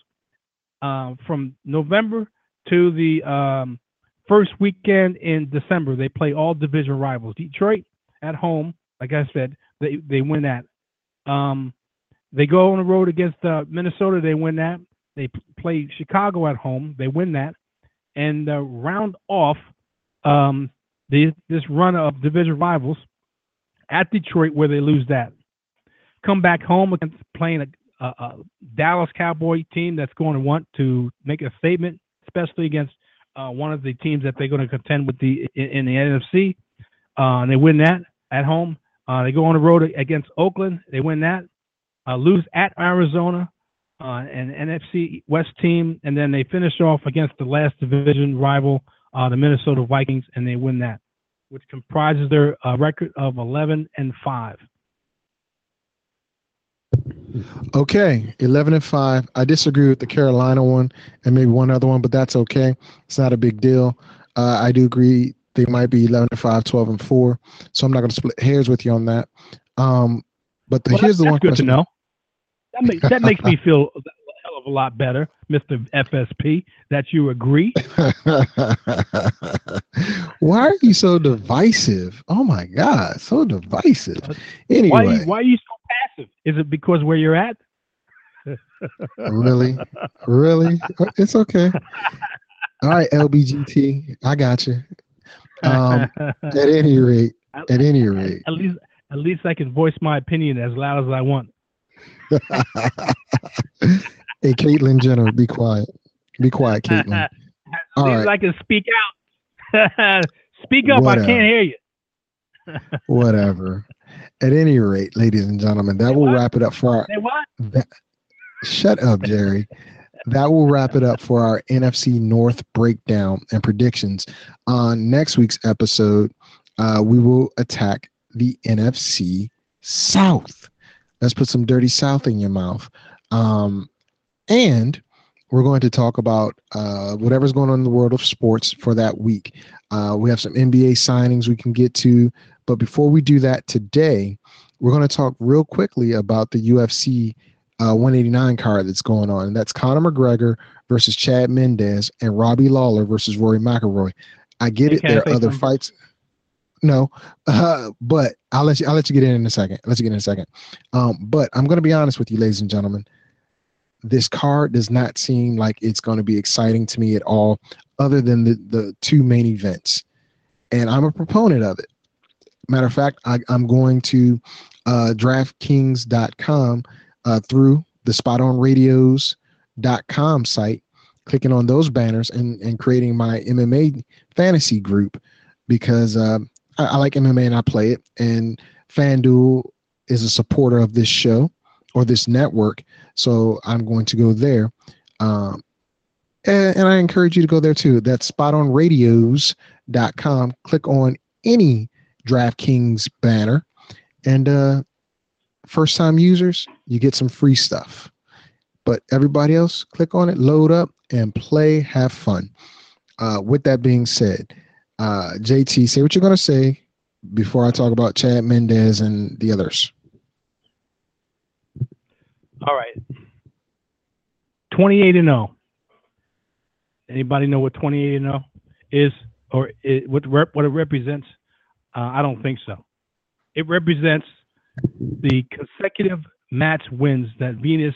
uh, from November to the um, first weekend in December. They play all division rivals. Detroit at home, like I said, they they win that. Um, they go on the road against uh, Minnesota. They win that. They play Chicago at home. They win that, and uh, round off um, the, this run of division rivals at Detroit, where they lose that come back home against playing a, a, a, Dallas Cowboy team that's going to want to make a statement, especially against uh, one of the teams that they're going to contend with the in, in the NFC. Uh, and they win that at home. Uh, they go on the road against Oakland. They win that. Uh, lose at Arizona, uh, an NFC West team, and then they finish off against the last division rival, uh, the Minnesota Vikings, and they win that, which comprises their record of 11 and five. Okay, eleven and five. I disagree with the Carolina one and maybe one other one, but that's okay. It's not a big deal. Uh, I do agree they might be 11 and 5, 12 and 4. So I'm not going to split hairs with you on that. Um, but the, well, here's the one good question. to know. That, make, that makes me feel a hell of a lot better, Mr. FSP, that you agree. why are you so divisive? Oh my God, so divisive. Anyway, why are you, why are you so passive? Is it because where you're at? really, really, it's okay. All right, LBGT, I got you. Um, at any rate, at any rate, at least at least I can voice my opinion as loud as I want. Hey, Caitlyn Jenner, be quiet. Be quiet, Caitlyn. at All least right. I can speak out. speak up. Whatever. I can't hear you. Whatever. At any rate, ladies and gentlemen, that will wrap it up for our. That, shut up, Jerry. that will wrap it up for our NFC North breakdown and predictions. On next week's episode, uh, we will attack the NFC South. Let's put some dirty South in your mouth. Um, and we're going to talk about uh, whatever's going on in the world of sports for that week. Uh, we have some NBA signings we can get to. But before we do that today, we're going to talk real quickly about the UFC uh, 189 card that's going on. And that's Conor McGregor versus Chad Mendes and Robbie Lawler versus Rory McIlroy. I get it. There are other something? fights. No, uh, but I'll let you. I'll let you get in in a second. Let's get in a second. Um, but I'm going to be honest with you, ladies and gentlemen. This card does not seem like it's going to be exciting to me at all, other than the the two main events, and I'm a proponent of it. Matter of fact, I, am going to uh, DraftKings.com uh, through the SpotOnRadios.com site, clicking on those banners and, and creating my MMA fantasy group because uh, I, I like MMA and I play it. And FanDuel is a supporter of this show or this network. So I'm going to go there. Um, and, and, I encourage you to go there too. That's spotonradios.com. Click on any DraftKings banner. And uh, first time users, you get some free stuff. But everybody else, click on it, load up, and play, have fun. Uh, with that being said, uh, JT, say what you're gonna say before I talk about Chad Mendes and the others. All right. 28 and 0. Anybody know what 28 and 0 is or it, what rep, what it represents? Uh, I don't think so. It represents the consecutive match wins that Venus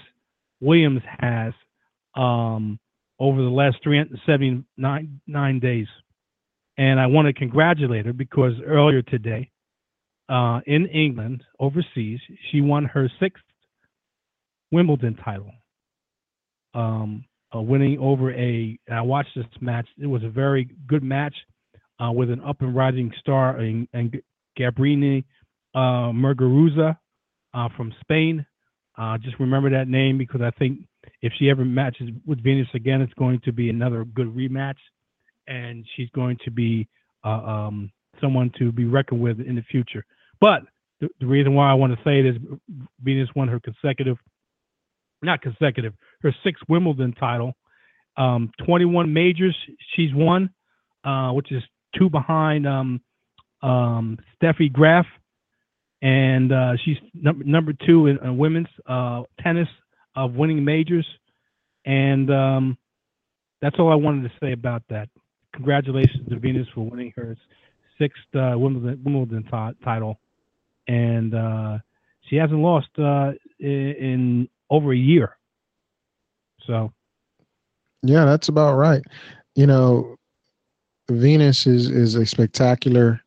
Williams has um, over the last 379 nine days. And I want to congratulate her because earlier today uh, in England, overseas, she won her sixth Wimbledon title, um, uh, winning over a. I watched this match. It was a very good match uh, with an up and rising star in, in Garbiñe uh, Muguruza uh, from Spain. Uh, just remember that name because I think if she ever matches with Venus again, it's going to be another good rematch, and she's going to be uh, um, someone to be reckoned with in the future. But the, the reason why I want to say it is Venus won her consecutive not consecutive, her sixth Wimbledon title. Um, 21 majors she's won, uh, which is two behind um, um, Steffi Graf, and uh, she's number number two in, in women's uh, tennis of winning majors. And um, that's all I wanted to say about that. Congratulations to Venus for winning her sixth uh, Wimbledon, Wimbledon t- title, and uh, she hasn't lost uh, in, in over a year. So, yeah, that's about right. You know, Venus is is a spectacular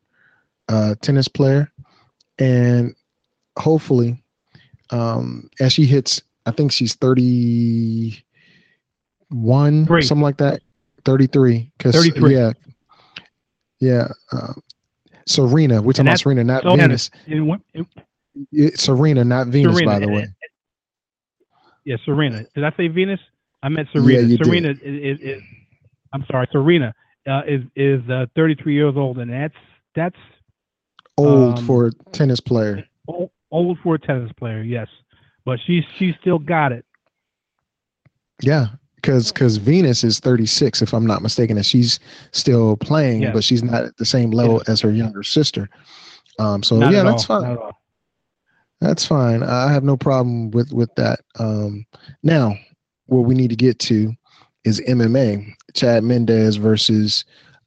uh, tennis player, and hopefully, um, as she hits, I think she's thirty one, Three. something like that, thirty three. 33. Yeah, yeah. Uh, Serena, we're talking about Serena, not so- Venus. wom- in, It's Serena, not Venus, Serena, by the way. Yeah, Serena. Did I say Venus? I meant Serena. Yeah. Serena is, is, is I'm sorry, Serena uh, is is uh, 33 years old, and that's that's Old um, for a tennis player. old, old for a tennis player. Yes, but she's she's still got it. Yeah, because because Venus is 36, if I'm not mistaken, and she's still playing, Yeah. but she's not at the same level as her younger sister. Um, so Not yeah, at that's all, fine. Not at all. That's fine. I have no problem with with that. Um, now, what we need to get to is MMA. Chad Mendes versus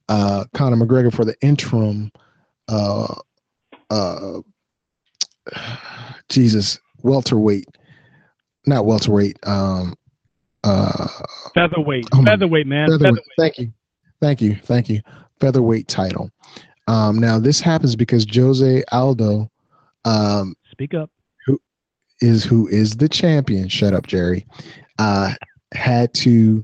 uh, Conor McGregor for the interim. Uh, uh, Jesus, welterweight, not welterweight. Um, uh, Featherweight, Oh featherweight, man, featherweight. featherweight. Thank you, thank you, thank you. Featherweight title. Um, now this happens because Jose Aldo um, Speak up. is who is the champion. Shut up, Jerry. Uh, had to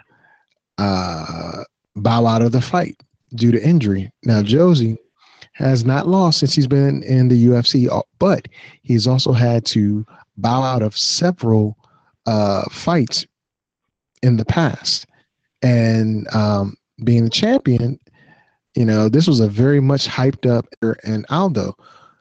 uh, bow out of the fight due to injury. Now Josie has not lost since he's been in the UFC, uh, but he's also had to bow out of several uh, fights in the past. And um, being the champion, you know, this was a very much hyped up and Aldo.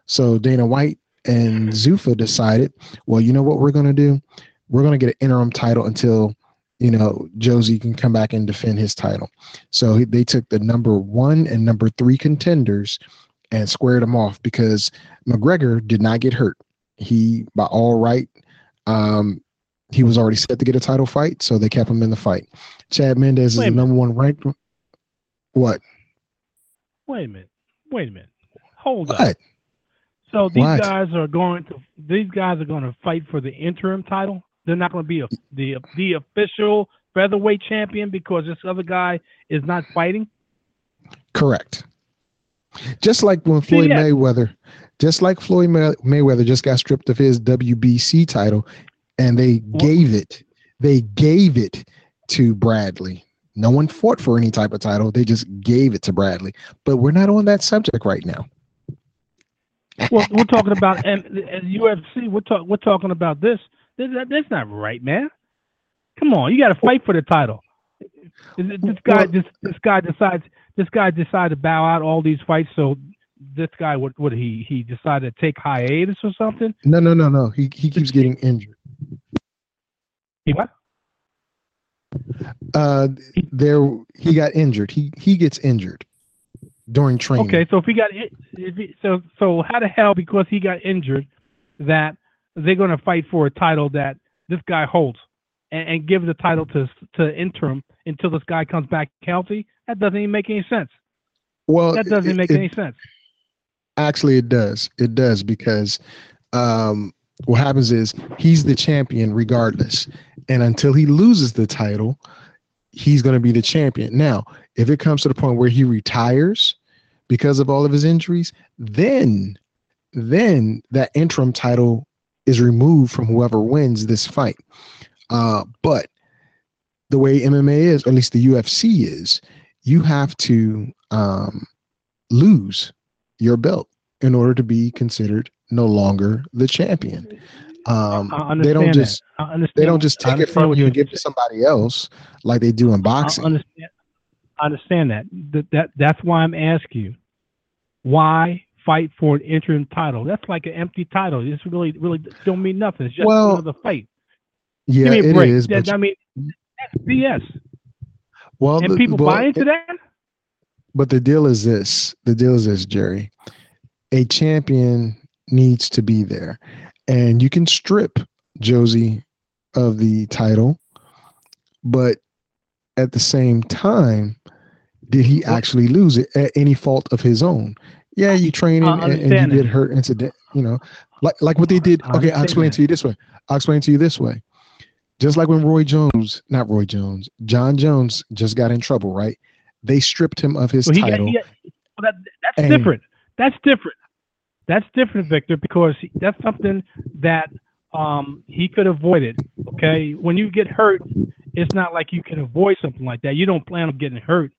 So Dana White and Zuffa decided, well, you know what we're going to do? We're going to get an interim title until, you know, Josie can come back and defend his title. So they took the number one and number three contenders and squared them off because McGregor did not get hurt. He, by all right, um, he was already set to get a title fight, so they kept him in the fight. Chad Mendes Wait is the number one ranked. What? Wait a minute. Wait a minute. Hold up. So these What? guys are going to these guys are going to fight for the interim title. They're not going to be a, the the official featherweight champion because this other guy is not fighting. Correct. Just like when Floyd yeah. Mayweather, just like Floyd May- Mayweather just got stripped of his WBC title, and they gave it, they gave it to Bradley. No one fought for any type of title; they just gave it to Bradley. But we're not on that subject right now. Well, we're talking about and, and UFC. We're talking we're talking about this. This that's not right, man. Come on, you got to fight for the title. This guy this this guy decides this guy decided to bow out all these fights. So this guy what what he he decided to take hiatus or something. No, no, no, no. He he keeps getting injured. He what? Uh, there he got injured. He he gets injured during training. Okay, so if he got if he, so so how the hell because he got injured that they're going to fight for a title that this guy holds and, and give the title to to interim until this guy comes back healthy? That doesn't even make any sense. Well, That doesn't it- make it- any sense. Actually, it does. It does because um, what happens is he's the champion regardless, and until he loses the title, he's going to be the champion. Now, if it comes to the point where he retires because of all of his injuries, then then that interim title is removed from whoever wins this fight. Uh, but the way MMA is, or at least the UFC is, you have to um, lose your belt in order to be considered no longer the champion. Um, I they don't just. I they don't just take it from you and give it to somebody else like they do in I boxing. understand. I understand that. that. That that's why I'm asking you. Why fight for an interim title? That's like an empty title. It's really really don't mean nothing. It's just Well, another fight. yeah, Give me a it break. is. That- I mean, that's BS. well, And the- people well, buy into it- that. But the deal is this: the deal is this, Jerry. A champion needs to be there, and you can strip Josie of the title, but at the same time, did he actually lose it at any fault of his own? Yeah, you train and, and you get hurt incident, you know, like like what they did. Okay, I'll explain to you this way. I'll explain to you this way. Just like when Roy Jones, not Roy Jones, Jon Jones just got in trouble, right? They stripped him of his Well, got, title. got, well, that, that's And- different. That's different. That's different, Victor, because that's something that um, he could avoid it. Okay, when you get hurt, it's not like you can avoid something like that. You don't plan on getting hurt.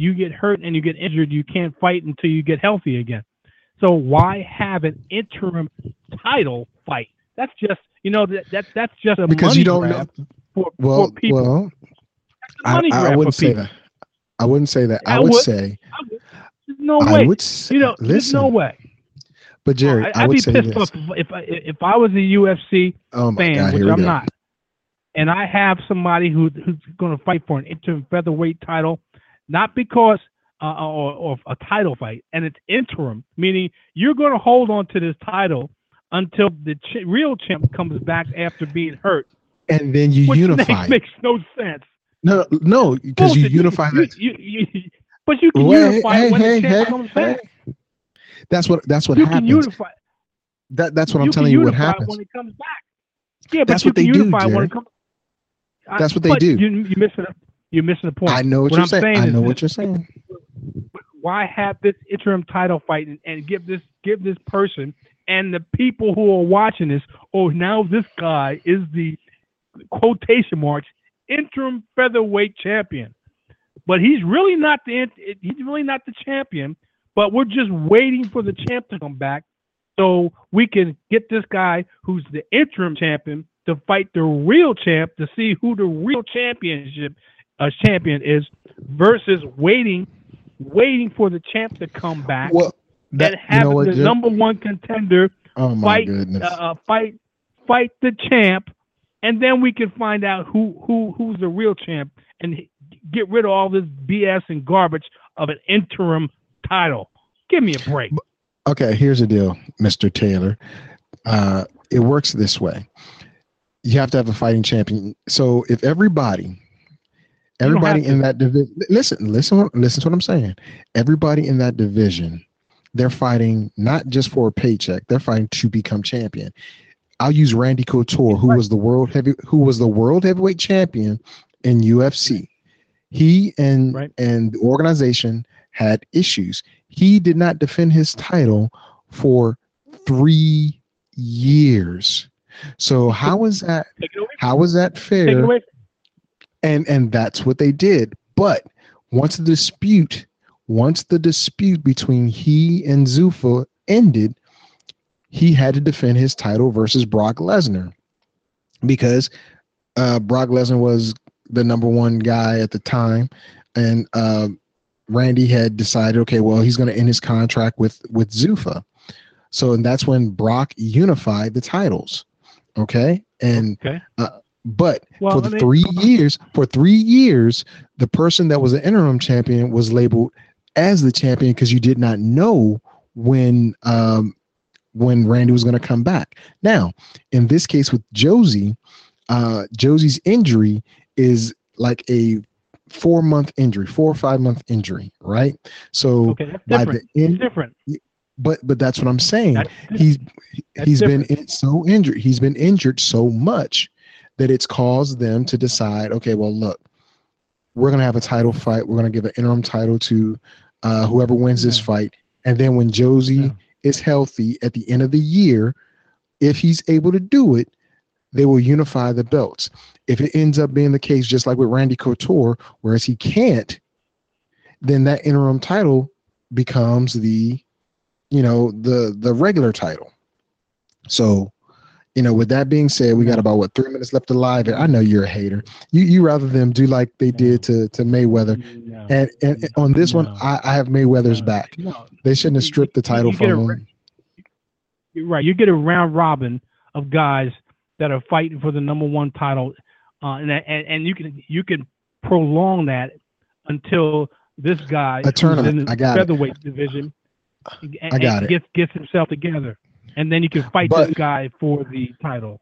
You get hurt and you get injured. You can't fight until you get healthy again. So why have an interim title fight? That's just you know that, that that's just a because money you don't grab know. for, Well, for people. well, I, money I wouldn't say people. that. I wouldn't say that. I, I would would. say. I would- There's no I way. would. Say, You know, there's listen, no way. but Jerry, I, I, I'd be say pissed this. off if, if I if I was a UFC Oh fan, God, which I'm go. not, and I have somebody who who's going to fight for an interim featherweight title, not because uh, or, or a title fight, and it's interim, meaning you're going to hold on to this title until the ch- real champ comes back after being hurt, And then you unify. makes no sense. no, no, because you unify You- that. you- you- but you can Well, unify hey, when hey, the champ hey, comes back. That's what. That's what you can happens. unify. that, that's what I'm telling you. What happens? when it comes back. Yeah, but That's you what they can do, unify when it comes. That's what they do. You, you're missing. A, you're missing the point. I know what, What you're saying. saying I know what you're saying. Why have this interim title fight and, and give this give this person and the people who are watching this? Oh, now this guy is the quotation marks interim featherweight champion, but he's really not the he's really not the champion. But we're just waiting for the champ to come back so we can get this guy who's the interim champion to fight the real champ to see who the real championship uh, champion is versus waiting waiting for the champ to come back Well, that and you know what? the number one contender oh fight uh, uh, fight fight the champ and then we can find out who who who's the real champ and get rid of all this BS and garbage of an interim title. Give me a break. okay, here's the deal, Mr. Taylor. Uh, it works this way. You have to have a fighting champion. So if everybody, everybody in that division, listen, listen, listen to what I'm saying. Everybody in that division, they're fighting not just for a paycheck. They're fighting to become champion. I'll use Randy Couture, who was the world heavy, who was the world heavyweight champion in UFC. He and Right. and the organization had issues. He did not defend his title for three years. So how is that? How is that fair? And and that's what they did. But once the dispute, once the dispute between he and Zuffa ended, he had to defend his title versus Brock Lesnar because uh, Brock Lesnar was the number one guy at the time, and uh, Randy had decided, okay, well, he's going to end his contract with with Zuffa. So and that's when Brock unified the titles. Okay, and Okay. uh, But Well, for the mean- three years, for three years, the person that was the interim champion was labeled as the champion because you did not know when um, when Randy was going to come back. Now, in this case with Josie, uh, Josie's injury is like a four month injury, four or five month injury, right? So Okay, that's by different. the end, It's different. but but that's what I'm saying. That's, He's That's he's been in, so injured. He's been injured so much that it's caused them to decide. Okay, well, look, we're gonna have a title fight. We're gonna give an interim title to uh, whoever wins this fight, and then when Josie Yeah. is healthy at the end of the year, if he's able to do it, they will unify the belts. If it ends up being the case, just like with Randy Couture, whereas he can't, then that interim title becomes the, you know, the the regular title. So, you know, with that being said, we got about what three minutes left alive. And I know you're a hater. You you rather them do like they did to to Mayweather. No. And and on this one, I, I have Mayweather's No. back. No. They shouldn't have stripped the title you from a him. You're right. You get a round robin of guys that are fighting for the number one title, uh, and, and and you can you can prolong that until this guy who's tournament. in the I got it. featherweight division I got and it. gets gets himself together, and then you can fight But- this guy for the title.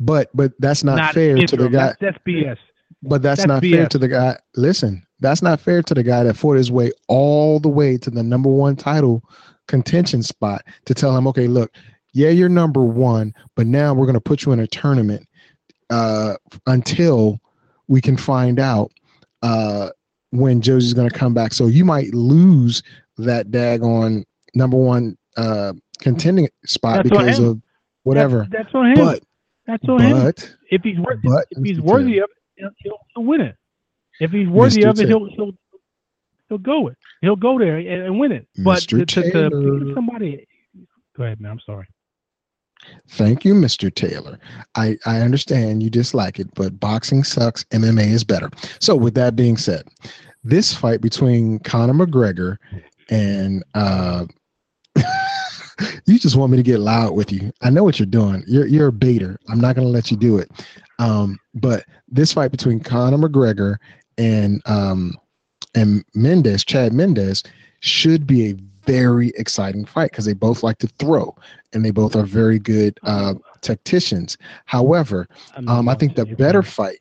But but that's not, Not fair to the guy. That's, that's BS. But that's, That's not fair to the guy. Listen, that's not fair to the guy that fought his way all the way to the number one title contention spot to tell him, okay, look, yeah, you're number one, but now we're going to put you in a tournament uh, until we can find out uh, when Josie's going to come back. So you might lose that daggone number one uh, contending spot That's because of whatever. That's, that's on him. But that's on him. but If he's worth, but, if he's worthy of it, he'll, he'll, win it. If he's worthy Mr. of it, he'll he'll he'll go it. He'll go there and, and win it. But Mr. to, to, to somebody, go ahead, man. I'm sorry. Thank you, Mr. Taylor. I, I understand you dislike it, but boxing sucks. MMA is better. So, with that being said, this fight between Conor McGregor and uh, you just want me to get loud with you. I know what you're doing. You're you're a baiter. I'm not going to let you do it. Um, but this fight between Conor McGregor and um, and Mendes, Chad Mendes, should be a very exciting fight because they both like to throw and they both are very good uh, tacticians. However, um, I think the better fight,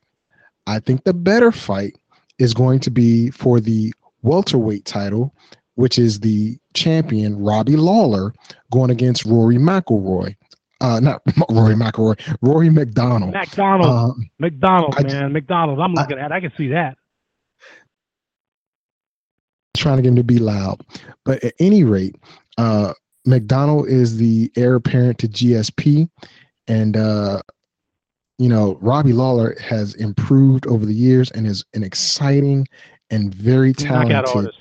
I think the better fight is going to be for the welterweight title, which is the champion Robbie Lawler going against Rory McIlroy. Uh, not Rory McIlroy, Rory MacDonald. MacDonald, Um, MacDonald, I- man, MacDonald. I'm I- looking at. I can see that. trying to get him to be loud. But at any rate, uh, MacDonald is the heir apparent to GSP, and uh, you know Robbie Lawler has improved over the years and is an exciting and very talented.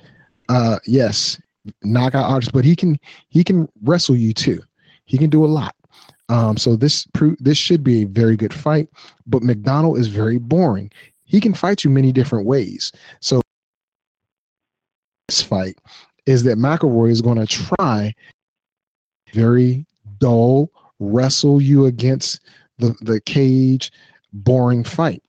Uh, yes, knockout artist, but he can he can wrestle you too. He can do a lot. Um, so this this should be a very good fight. But MacDonald is very boring. He can fight you many different ways. So this fight is that McElroy is going to try very dull wrestle you against the the cage boring fight.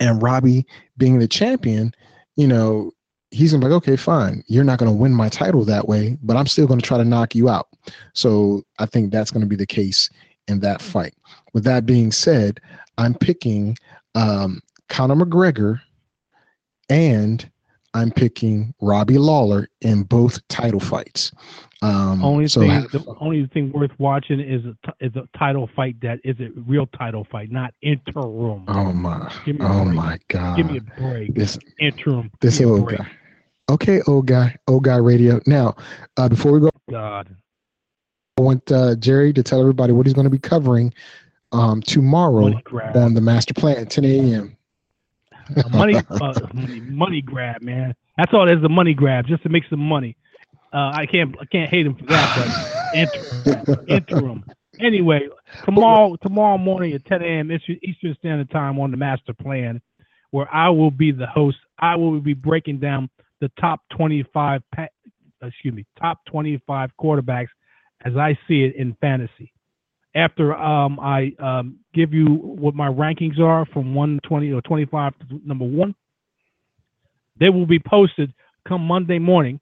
And Robbie being the champion, you know, he's gonna be like, okay, fine, you're not gonna win my title that way, but I'm still gonna try to knock you out. So I think that's gonna be the case in that fight. With that being said, I'm picking um, Conor McGregor and I'm picking Robbie Lawler in both title fights. Um, Only so thing, have the only thing worth watching is a t- is a title fight that is a real title fight, not interim. oh my, oh break. my God! Give me a break. this interim. this Give me old break. guy. Okay, old guy, old guy radio. Now, uh, before we go, God. I want uh, Jerry to tell everybody what he's going to be covering um, tomorrow on the Master Plan, 10 a.m. Money, uh, money, money grab, man. That's all. There's the money grab, just to make some money. Uh, I can't, I can't hate him for that, but interim, interim. Anyway, tomorrow, tomorrow morning at 10 a.m. Eastern Eastern Standard Time on the Master Plan, where I will be the host. I will be breaking down the top 25, excuse me, top 25 quarterbacks as I see it in fantasy. after um, I um, give you what my rankings are from 120 or 25 to number one. They will be posted come Monday morning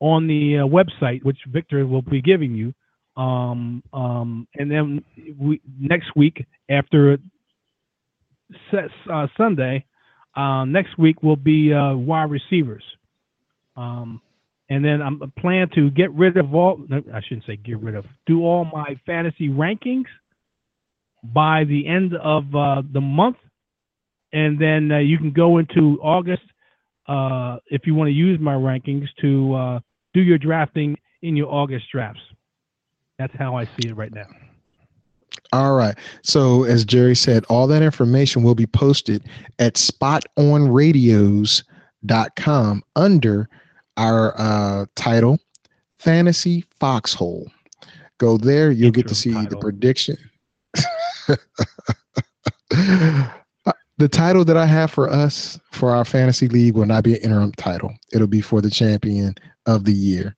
on the uh, website, which Victor will be giving you. Um, um, and then we, next week, after uh, Sunday, uh, next week will be uh, wide receivers. Um, and then I'm plan to get rid of all. I shouldn't say get rid of. Do all my fantasy rankings by the end of uh, the month, and then uh, you can go into August uh, if you want to use my rankings to uh, do your drafting in your August drafts. That's how I see it right now. All right. So as Jerry said, all that information will be posted at spotonradios.com under our uh, title, Fantasy Foxhole. Go there, you'll get to see title. the prediction. the title that I have for us for our fantasy league will not be an interim title. It'll be for the champion of the year.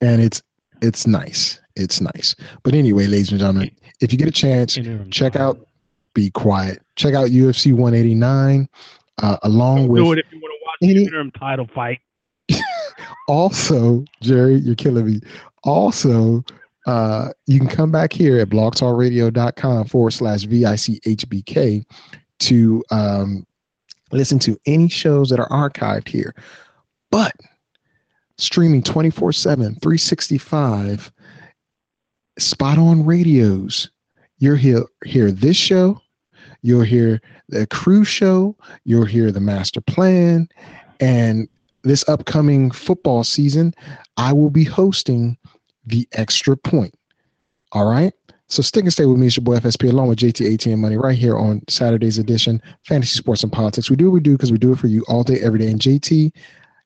And it's it's nice. It's nice. But anyway, ladies and gentlemen, if you get a chance, check out Be Quiet. Check out UFC 189 uh, along with do it if you want to watch any, the interim title fight. Also, Jerry, you're killing me. Also, uh, you can come back here at blogtalkradio.com forward slash VICHBK to um, listen to any shows that are archived here. But streaming 24 7, 365, spot on radios. You'll hear, hear this show, you'll hear the crew show, you'll hear the master plan, and this upcoming football season, I will be hosting the extra point. All right. So stick and stay with me. It's your boy FSP along with JT ATM Money right here on Saturday's edition, Fantasy Sports and Politics. We do what we do because we do it for you all day, every day. And JT,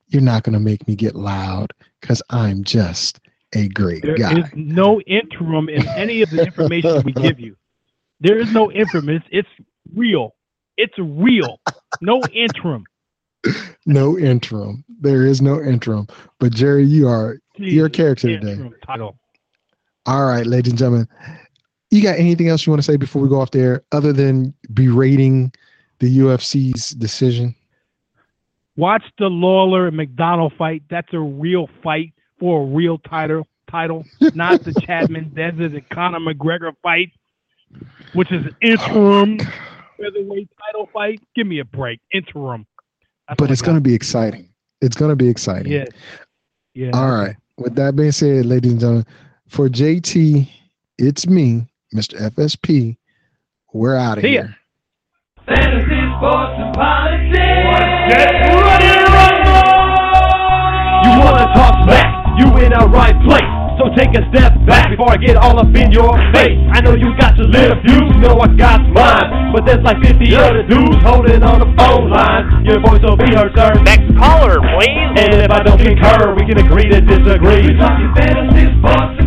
you're not going to make me get loud because I'm just a great there guy. There is no interim in any of the information we give you. There is no interim. It's, it's real. It's real. No interim. No interim. There is no interim. But Jerry, you are your character today. Title. All right, ladies and gentlemen. You got anything else you want to say before we go off there, other than berating the UFC's decision? Watch the Lawler and MacDonald fight. That's a real fight for a real title. Title, not the Chadman Desert and Conor McGregor fight, which is interim featherweight title fight. Give me a break. Interim. That's but it's going to be exciting. It's going to be exciting. Yeah. Yeah. All right. With that being said, ladies and gentlemen, for JT, it's me, Mr. FSP. We're out of here. Fantasy, sports, and politics. Get ready to rumble! You wanna talk smack? You in the right place. So take a step back before I get all up in your face. I know you got your little views, you know I got mine. But there's like 50 other dudes holding on the phone line. Your voice will be heard, sir. Next caller, please. And if I don't concur, we can agree to disagree. We talking fantasy, sports,